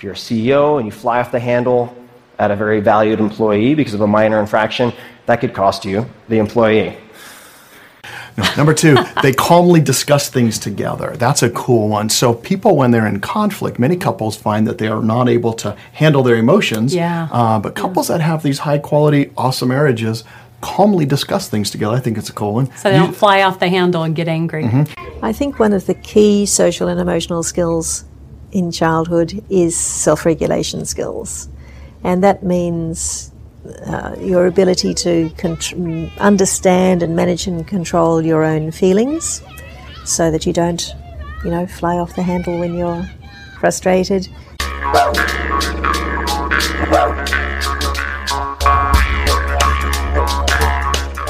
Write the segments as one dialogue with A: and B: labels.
A: If you're a CEO and you fly off the handle at a very valued employee because of a minor infraction, that could cost you, the employee.
B: No. Number two, they calmly discuss things together. That's a cool one. So people, when they're in conflict, many couples find that they are not able to handle their emotions.
C: Yeah.
B: Uh, but couples yeah. that have these high quality, awesome marriages calmly discuss things together. I think it's a cool one.
C: So they don't fly off the handle and get angry. Mm-hmm.
D: I think one of the key social and emotional skills in childhood is self regulation skills. And that means uh, your ability to con- understand and manage and control your own feelings so that you don't, you know, fly off the handle when you're frustrated.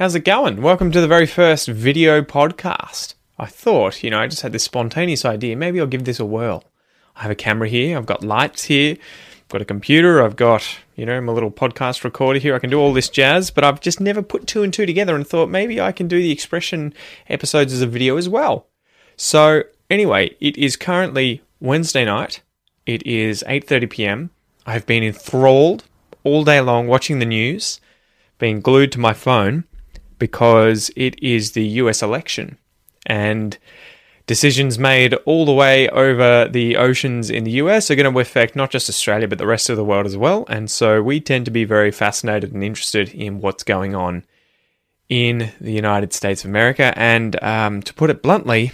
E: How's it going? Welcome to the very first video podcast. I thought, you know, I just had this spontaneous idea. Maybe I'll give this a whirl. I have a camera here, I've got lights here, I've got a computer, I've got, you know, my little podcast recorder here. I can do all this jazz, but I've just never put two and two together and thought maybe I can do the expression episodes as a video as well. So, anyway, it is currently Wednesday night. It is 8:30 p.m. I've been enthralled all day long watching the news, being glued to my phone because it is the US election and decisions made all the way over the oceans in the US are going to affect not just Australia but the rest of the world as well. And so we tend to be very fascinated and interested in what's going on in the United States of America. And um, to put it bluntly,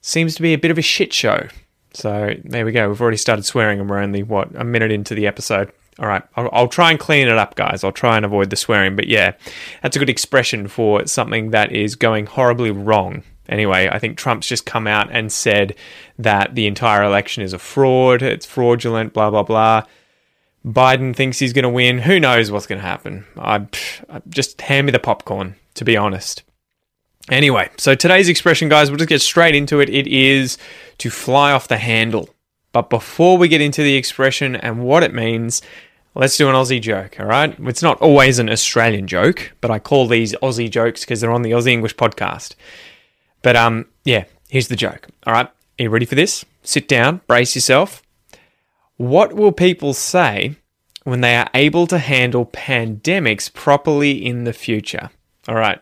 E: seems to be a bit of a shit show. So there we go. We've already started swearing and we're only, what, a minute into the episode. All right, I'll, I'll, try and clean it up, guys. I'll try and avoid the swearing. But yeah, that's a good expression for something that is going horribly wrong. Anyway, I think Trump's just come out and said that the entire election is a fraud, it's fraudulent, blah, blah, blah. Biden thinks he's going to win. Who knows what's going to happen? I, just hand me the popcorn, to be honest. Anyway, so today's expression, guys, we'll just get straight into it. It is to fly off the handle. But before we get into the expression and what it means, let's do an Aussie joke, all right? It's not always an Australian joke, but I call these Aussie jokes because they're on the Aussie English podcast. But um, yeah, here's the joke. All right, are you ready for this? Sit down, brace yourself. What will people say when they are able to handle pandemics properly in the future? All right.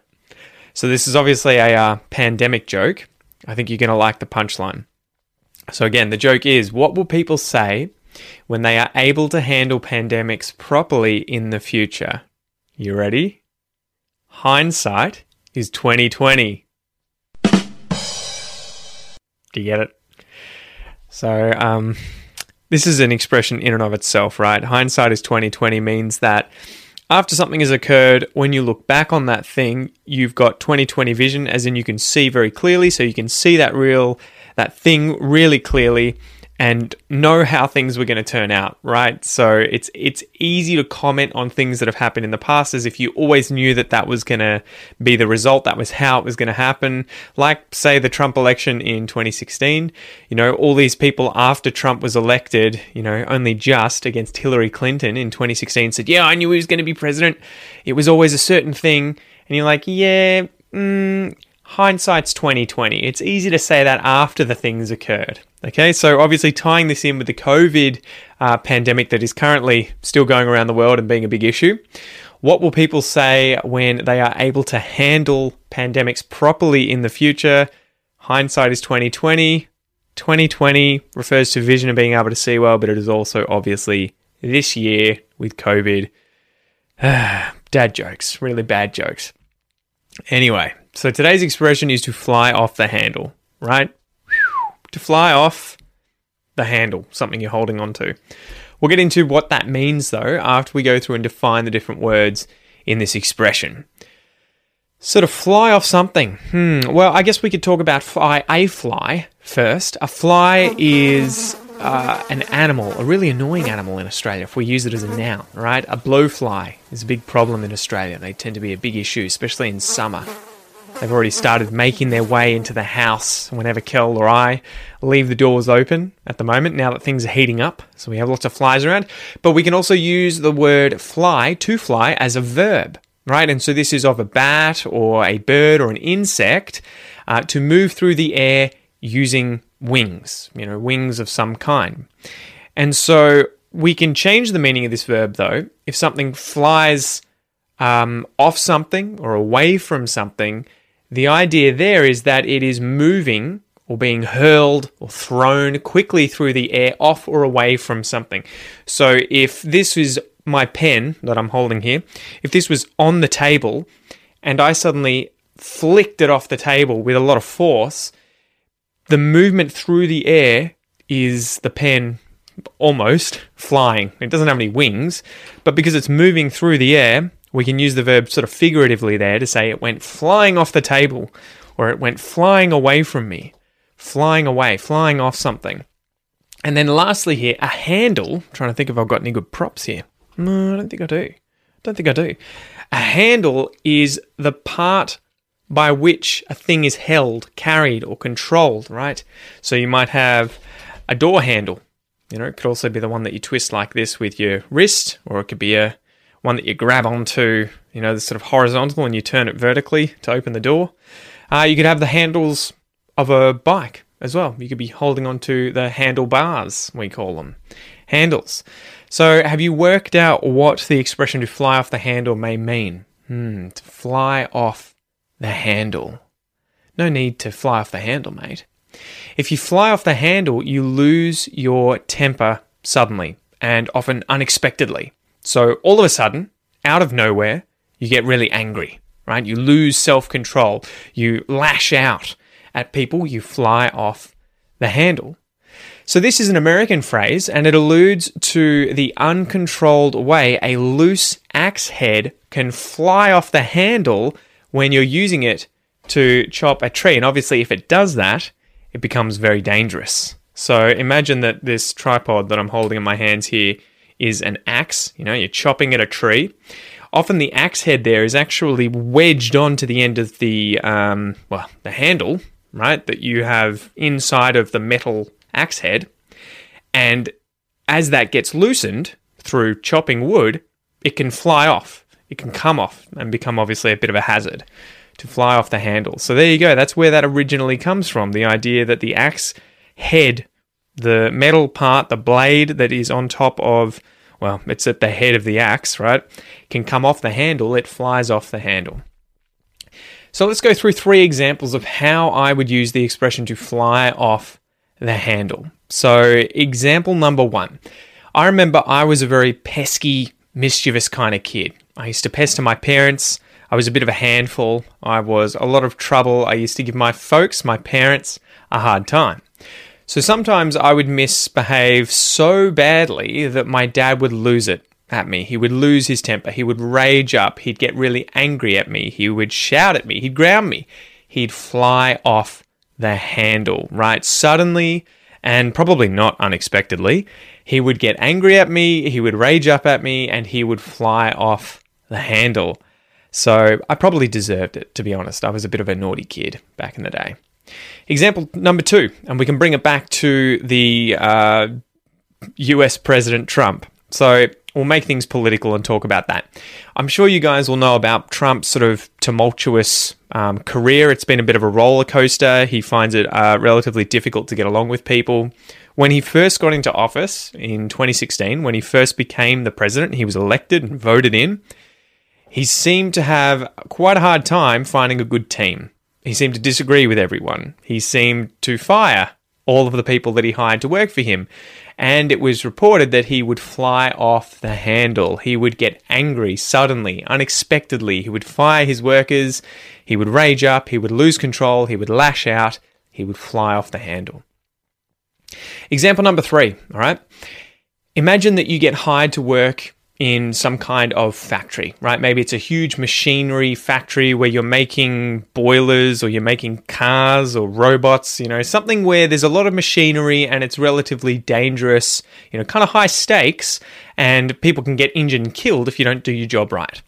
E: So this is obviously a uh, pandemic joke. I think you're going to like the punchline. So, again, the joke is what will people say when they are able to handle pandemics properly in the future? You ready? Hindsight is 2020. Do you get it? So, um, this is an expression in and of itself, right? Hindsight is 2020 means that after something has occurred, when you look back on that thing, you've got 2020 vision, as in you can see very clearly, so you can see that real that thing really clearly and know how things were going to turn out, right? So it's it's easy to comment on things that have happened in the past as if you always knew that that was going to be the result, that was how it was going to happen. Like say the Trump election in 2016, you know, all these people after Trump was elected, you know, only just against Hillary Clinton in 2016 said, "Yeah, I knew he was going to be president. It was always a certain thing." And you're like, "Yeah, mm, hindsight's 2020. It's easy to say that after the things occurred. Okay, so obviously tying this in with the COVID uh, pandemic that is currently still going around the world and being a big issue. What will people say when they are able to handle pandemics properly in the future? Hindsight is 2020. 2020 refers to vision and being able to see well, but it is also obviously this year with COVID. Dad jokes, really bad jokes. Anyway, so today's expression is to fly off the handle, right? To fly off the handle, something you're holding on to. We'll get into what that means though after we go through and define the different words in this expression. So to fly off something, hmm, well, I guess we could talk about fly a fly first. A fly is uh, an animal, a really annoying animal in Australia, if we use it as a noun, right? A blowfly is a big problem in Australia. They tend to be a big issue, especially in summer. They've already started making their way into the house whenever Kel or I leave the doors open at the moment, now that things are heating up. So we have lots of flies around. But we can also use the word fly, to fly, as a verb, right? And so this is of a bat or a bird or an insect uh, to move through the air using wings, you know, wings of some kind. And so we can change the meaning of this verb though. If something flies um, off something or away from something, the idea there is that it is moving or being hurled or thrown quickly through the air off or away from something. So if this is my pen that I'm holding here, if this was on the table and I suddenly flicked it off the table with a lot of force, the movement through the air is the pen almost flying. It doesn't have any wings, but because it's moving through the air, we can use the verb sort of figuratively there to say it went flying off the table or it went flying away from me, flying away, flying off something. And then lastly here, a handle. I'm trying to think if I've got any good props here. No, I don't think I do. Don't think I do. A handle is the part by which a thing is held, carried, or controlled, right? So you might have a door handle. You know, it could also be the one that you twist like this with your wrist, or it could be a one that you grab onto, you know, the sort of horizontal and you turn it vertically to open the door. Uh, you could have the handles of a bike as well. You could be holding onto the handlebars, we call them handles. So, have you worked out what the expression to fly off the handle may mean? Hmm, to fly off the handle. No need to fly off the handle, mate. If you fly off the handle, you lose your temper suddenly and often unexpectedly. So all of a sudden, out of nowhere, you get really angry, right? You lose self control. You lash out at people. You fly off the handle. So this is an American phrase and it alludes to the uncontrolled way a loose axe head can fly off the handle when you're using it to chop a tree. And obviously, if it does that, it becomes very dangerous. So imagine that this tripod that I'm holding in my hands here is an axe. You know, you're chopping at a tree. Often the axe head there is actually wedged onto the end of the um, well, the handle, right? That you have inside of the metal axe head, and as that gets loosened through chopping wood, it can fly off. It can come off and become obviously a bit of a hazard to fly off the handle. So there you go. That's where that originally comes from. The idea that the axe head, the metal part, the blade that is on top of well, it's at the head of the axe, right? Can come off the handle, it flies off the handle. So let's go through three examples of how I would use the expression to fly off the handle. So, example number one I remember I was a very pesky, mischievous kind of kid. I used to pester my parents. I was a bit of a handful. I was a lot of trouble. I used to give my folks, my parents, a hard time. So sometimes I would misbehave so badly that my dad would lose it at me. He would lose his temper. He would rage up. He'd get really angry at me. He would shout at me. He'd ground me. He'd fly off the handle, right? Suddenly, and probably not unexpectedly, he would get angry at me. He would rage up at me and he would fly off the handle. So I probably deserved it, to be honest. I was a bit of a naughty kid back in the day. Example number two, and we can bring it back to the uh, US President Trump. So we'll make things political and talk about that. I'm sure you guys will know about Trump's sort of tumultuous um, career. It's been a bit of a roller coaster. He finds it uh, relatively difficult to get along with people. When he first got into office in 2016, when he first became the president, he was elected and voted in. He seemed to have quite a hard time finding a good team. He seemed to disagree with everyone. He seemed to fire all of the people that he hired to work for him. And it was reported that he would fly off the handle. He would get angry suddenly, unexpectedly. He would fire his workers. He would rage up. He would lose control. He would lash out. He would fly off the handle. Example number three, all right? Imagine that you get hired to work in some kind of factory, right? Maybe it's a huge machinery factory where you're making boilers or you're making cars or robots, you know, something where there's a lot of machinery and it's relatively dangerous, you know, kind of high stakes, and people can get injured and killed if you don't do your job right.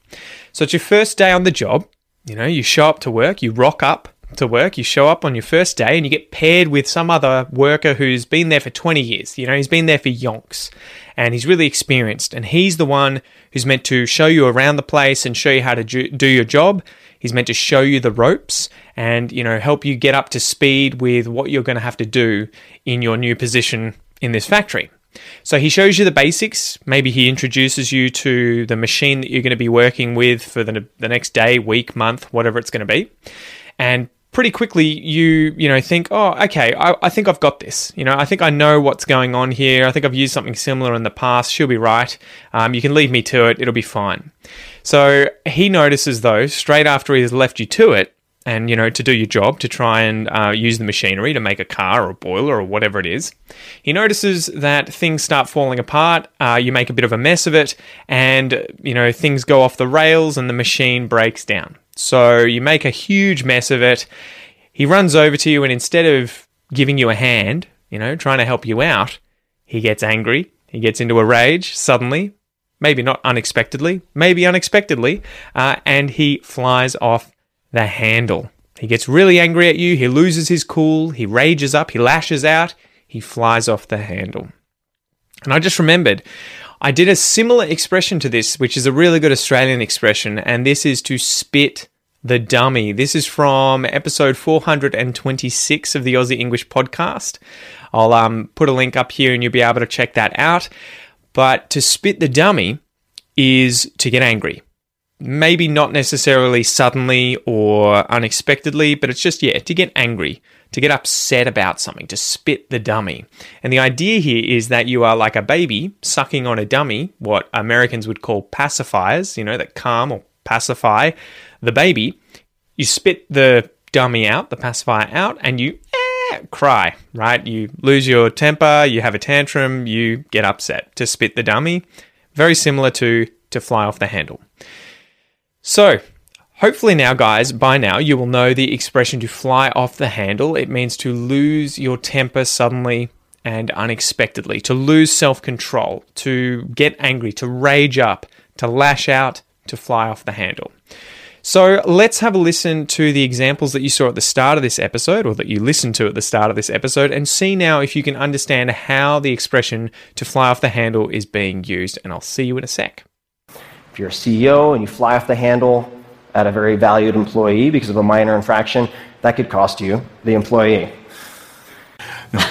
E: So it's your first day on the job. You know, you show up to work, you rock up to work, you show up on your first day and you get paired with some other worker who's been there for 20 years. You know, he's been there for yonks and he's really experienced. And he's the one who's meant to show you around the place and show you how to do your job. He's meant to show you the ropes and, you know, help you get up to speed with what you're going to have to do in your new position in this factory. So he shows you the basics. Maybe he introduces you to the machine that you're going to be working with for the, the next day, week, month, whatever it's going to be. And pretty quickly you you know think oh okay I, I think i've got this. You know i think i know what's going on here. I think i've used something similar in the past. She'll be right. Um, you can leave me to it. It'll be fine. So he notices though straight after he has left you to it and you know to do your job to try and uh, use the machinery to make a car or a boiler or whatever it is he notices that things start falling apart uh, you make a bit of a mess of it and you know things go off the rails and the machine breaks down so you make a huge mess of it. He runs over to you, and instead of giving you a hand, you know, trying to help you out, he gets angry. He gets into a rage suddenly, maybe not unexpectedly, maybe unexpectedly, uh, and he flies off the handle. He gets really angry at you. He loses his cool. He rages up. He lashes out. He flies off the handle. And I just remembered I did a similar expression to this, which is a really good Australian expression, and this is to spit the dummy. This is from episode 426 of the Aussie English podcast. I'll um, put a link up here and you'll be able to check that out. But to spit the dummy is to get angry. Maybe not necessarily suddenly or unexpectedly, but it's just, yeah, to get angry to get upset about something, to spit the dummy. And the idea here is that you are like a baby sucking on a dummy, what Americans would call pacifiers, you know, that calm or pacify the baby. You spit the dummy out, the pacifier out, and you eh, cry, right? You lose your temper, you have a tantrum, you get upset. To spit the dummy, very similar to to fly off the handle. So, Hopefully, now, guys, by now you will know the expression to fly off the handle. It means to lose your temper suddenly and unexpectedly, to lose self control, to get angry, to rage up, to lash out, to fly off the handle. So let's have a listen to the examples that you saw at the start of this episode, or that you listened to at the start of this episode, and see now if you can understand how the expression to fly off the handle is being used. And I'll see you in a sec.
A: If you're a CEO and you fly off the handle, at a very valued employee because of a minor infraction, that could cost you, the employee.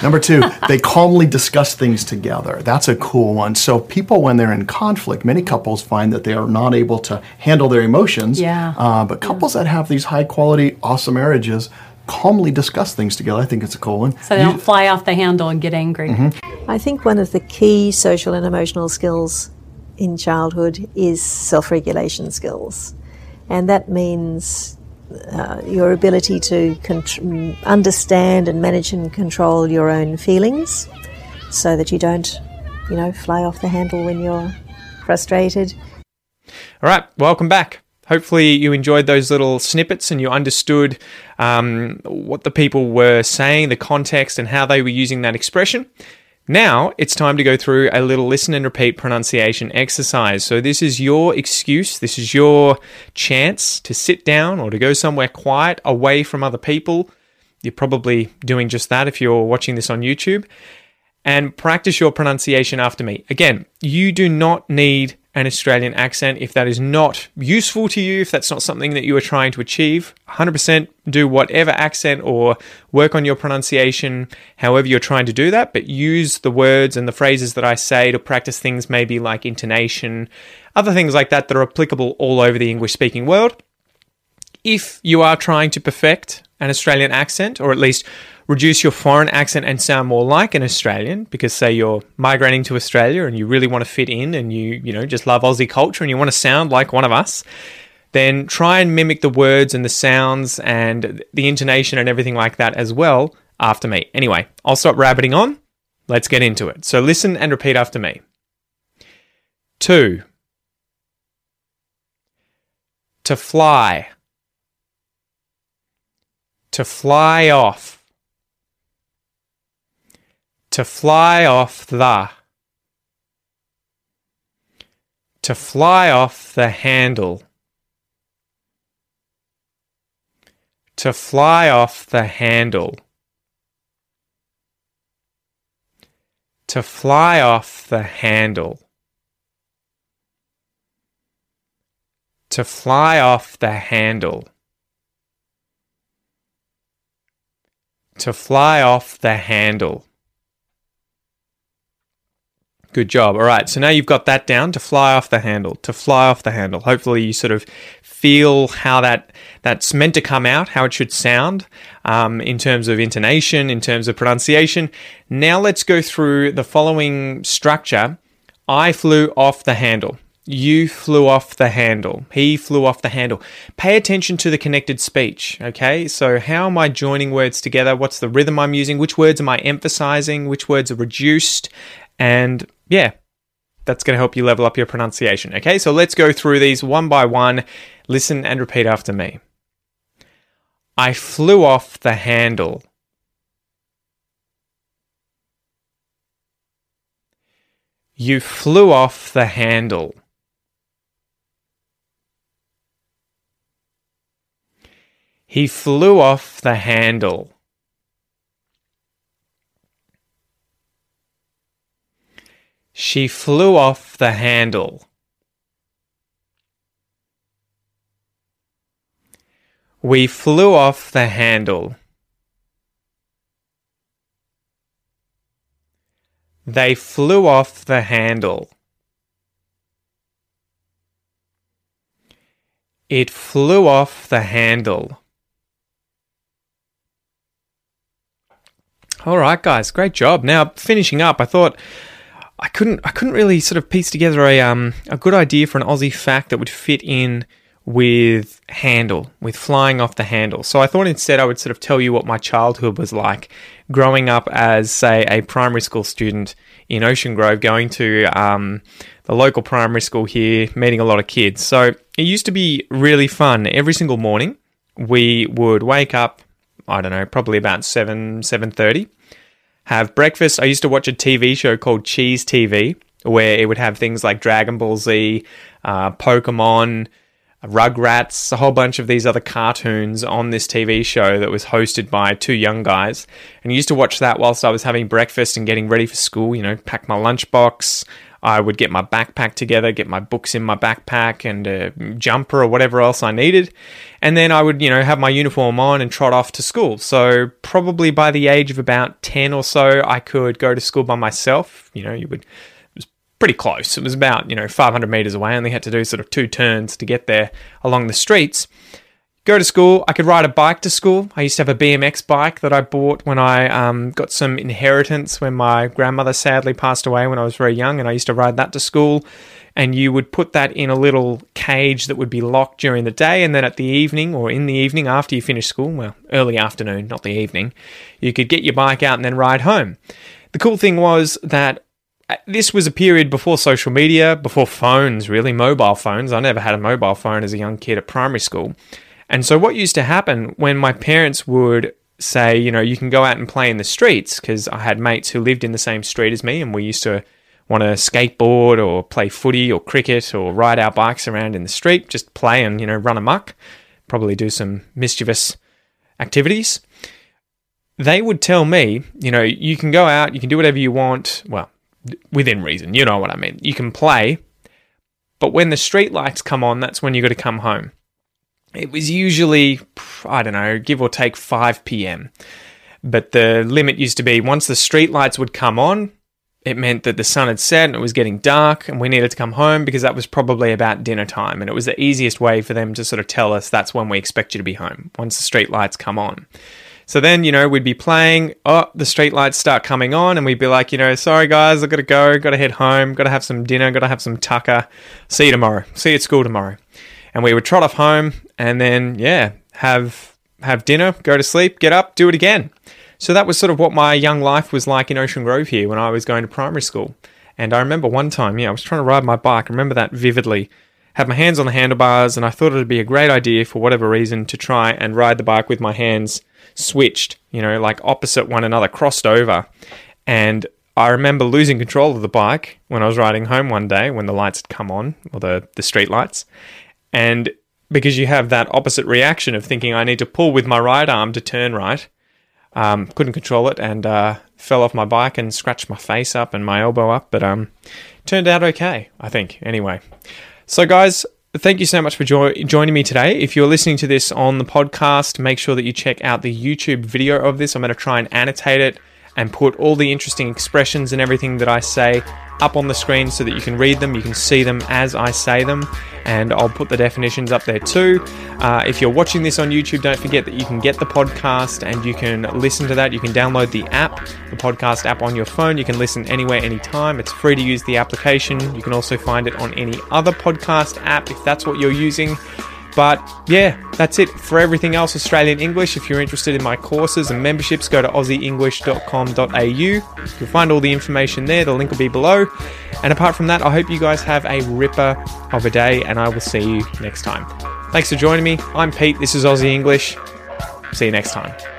B: Number two, they calmly discuss things together. That's a cool one. So, people, when they're in conflict, many couples find that they are not able to handle their emotions.
C: Yeah.
B: Uh, but couples yeah. that have these high quality, awesome marriages calmly discuss things together. I think it's a cool one.
C: So they don't fly off the handle and get angry. Mm-hmm.
D: I think one of the key social and emotional skills in childhood is self regulation skills and that means uh, your ability to con- understand and manage and control your own feelings so that you don't, you know, fly off the handle when you're frustrated.
E: All right, welcome back. Hopefully, you enjoyed those little snippets and you understood um, what the people were saying, the context, and how they were using that expression. Now it's time to go through a little listen and repeat pronunciation exercise. So, this is your excuse, this is your chance to sit down or to go somewhere quiet away from other people. You're probably doing just that if you're watching this on YouTube. And practice your pronunciation after me. Again, you do not need an Australian accent. If that is not useful to you, if that's not something that you are trying to achieve, 100% do whatever accent or work on your pronunciation, however you're trying to do that, but use the words and the phrases that I say to practice things maybe like intonation, other things like that that are applicable all over the English speaking world. If you are trying to perfect an Australian accent, or at least reduce your foreign accent and sound more like an Australian because say you're migrating to Australia and you really want to fit in and you you know just love Aussie culture and you want to sound like one of us then try and mimic the words and the sounds and the intonation and everything like that as well after me. Anyway, I'll stop rabbiting on. Let's get into it. So listen and repeat after me. 2 To fly. To fly off. To fly off the. To fly off the handle. To fly off the handle. To fly off the handle. To fly off the handle. To fly off the handle. Good job. All right. So now you've got that down to fly off the handle, to fly off the handle. Hopefully you sort of feel how that that's meant to come out, how it should sound um, in terms of intonation, in terms of pronunciation. Now let's go through the following structure. I flew off the handle. You flew off the handle. He flew off the handle. Pay attention to the connected speech, okay? So, how am I joining words together? What's the rhythm I'm using? Which words am I emphasizing? Which words are reduced? And yeah, that's going to help you level up your pronunciation. Okay, so let's go through these one by one. Listen and repeat after me. I flew off the handle. You flew off the handle. He flew off the handle. She flew off the handle. We flew off the handle. They flew off the handle. It flew off the handle. All right, guys, great job. Now, finishing up, I thought I couldn't I couldn't really sort of piece together a um a good idea for an Aussie fact that would fit in with handle, with flying off the handle. So I thought instead I would sort of tell you what my childhood was like growing up as, say, a primary school student in Ocean Grove, going to um, the local primary school here, meeting a lot of kids. So it used to be really fun. Every single morning, we would wake up. I don't know, probably about seven seven thirty have breakfast. I used to watch a TV show called Cheez TV, where it would have things like Dragon Ball Z, uh, Pokemon, Rugrats, a whole bunch of these other cartoons on this TV show that was hosted by two young guys. And I used to watch that whilst I was having breakfast and getting ready for school, you know, pack my lunchbox. I would get my backpack together, get my books in my backpack and a jumper or whatever else I needed. And then I would, you know, have my uniform on and trot off to school. So probably by the age of about 10 or so, I could go to school by myself. You know, you would was pretty close. It was about, you know, 500 meters away. I only had to do sort of two turns to get there along the streets go to school. I could ride a bike to school. I used to have a BMX bike that I bought when I um, got some inheritance when my grandmother sadly passed away when I was very young, and I used to ride that to school. And you would put that in a little cage that would be locked during the day, and then at the evening or in the evening after you finish school, well, early afternoon, not the evening, you could get your bike out and then ride home. The cool thing was that uh, this was a period before social media, before phones, really, mobile phones. I never had a mobile phone as a young kid at primary school. And so, what used to happen when my parents would say, you know, you can go out and play in the streets, because I had mates who lived in the same street as me, and we used to want to skateboard or play footy or cricket or ride our bikes around in the street, just play and, you know, run amok, probably do some mischievous activities. They would tell me, you know, you can go out, you can do whatever you want. Well, within reason, you know what I mean. You can play, but when the street lights come on, that's when you've got to come home. It was usually, I don't know, give or take 5 p.m. But the limit used to be once the street lights would come on, it meant that the sun had set and it was getting dark and we needed to come home because that was probably about dinner time. And it was the easiest way for them to sort of tell us that's when we expect you to be home, once the street lights come on. So then, you know, we'd be playing, oh, the street lights start coming on, and we'd be like, you know, sorry guys, I've got to go, got to head home, got to have some dinner, got to have some tucker. See you tomorrow. See you at school tomorrow and we would trot off home and then yeah have have dinner go to sleep get up do it again so that was sort of what my young life was like in ocean grove here when i was going to primary school and i remember one time yeah i was trying to ride my bike i remember that vividly had my hands on the handlebars, and I thought it would be a great idea for whatever reason to try and ride the bike with my hands switched, you know, like opposite one another, crossed over. And I remember losing control of the bike when I was riding home one day when the lights had come on, or the, the street lights. And because you have that opposite reaction of thinking I need to pull with my right arm to turn right, um, couldn't control it and uh, fell off my bike and scratched my face up and my elbow up. But um, turned out okay, I think. Anyway, so guys, thank you so much for jo- joining me today. If you're listening to this on the podcast, make sure that you check out the YouTube video of this. I'm going to try and annotate it and put all the interesting expressions and everything that I say up on the screen so that you can read them, you can see them as I say them, and I'll put the definitions up there too. Uh, if you're watching this on YouTube, don't forget that you can get the podcast and you can listen to that. You can download the app, the podcast app on your phone. You can listen anywhere, anytime. It's free to use the application. You can also find it on any other podcast app if that's what you're using. But yeah, that's it for everything else Australian English. If you're interested in my courses and memberships, go to aussieenglish.com.au. You'll find all the information there. The link will be below. And apart from that, I hope you guys have a ripper of a day, and I will see you next time. Thanks for joining me. I'm Pete. This is Aussie English. See you next time.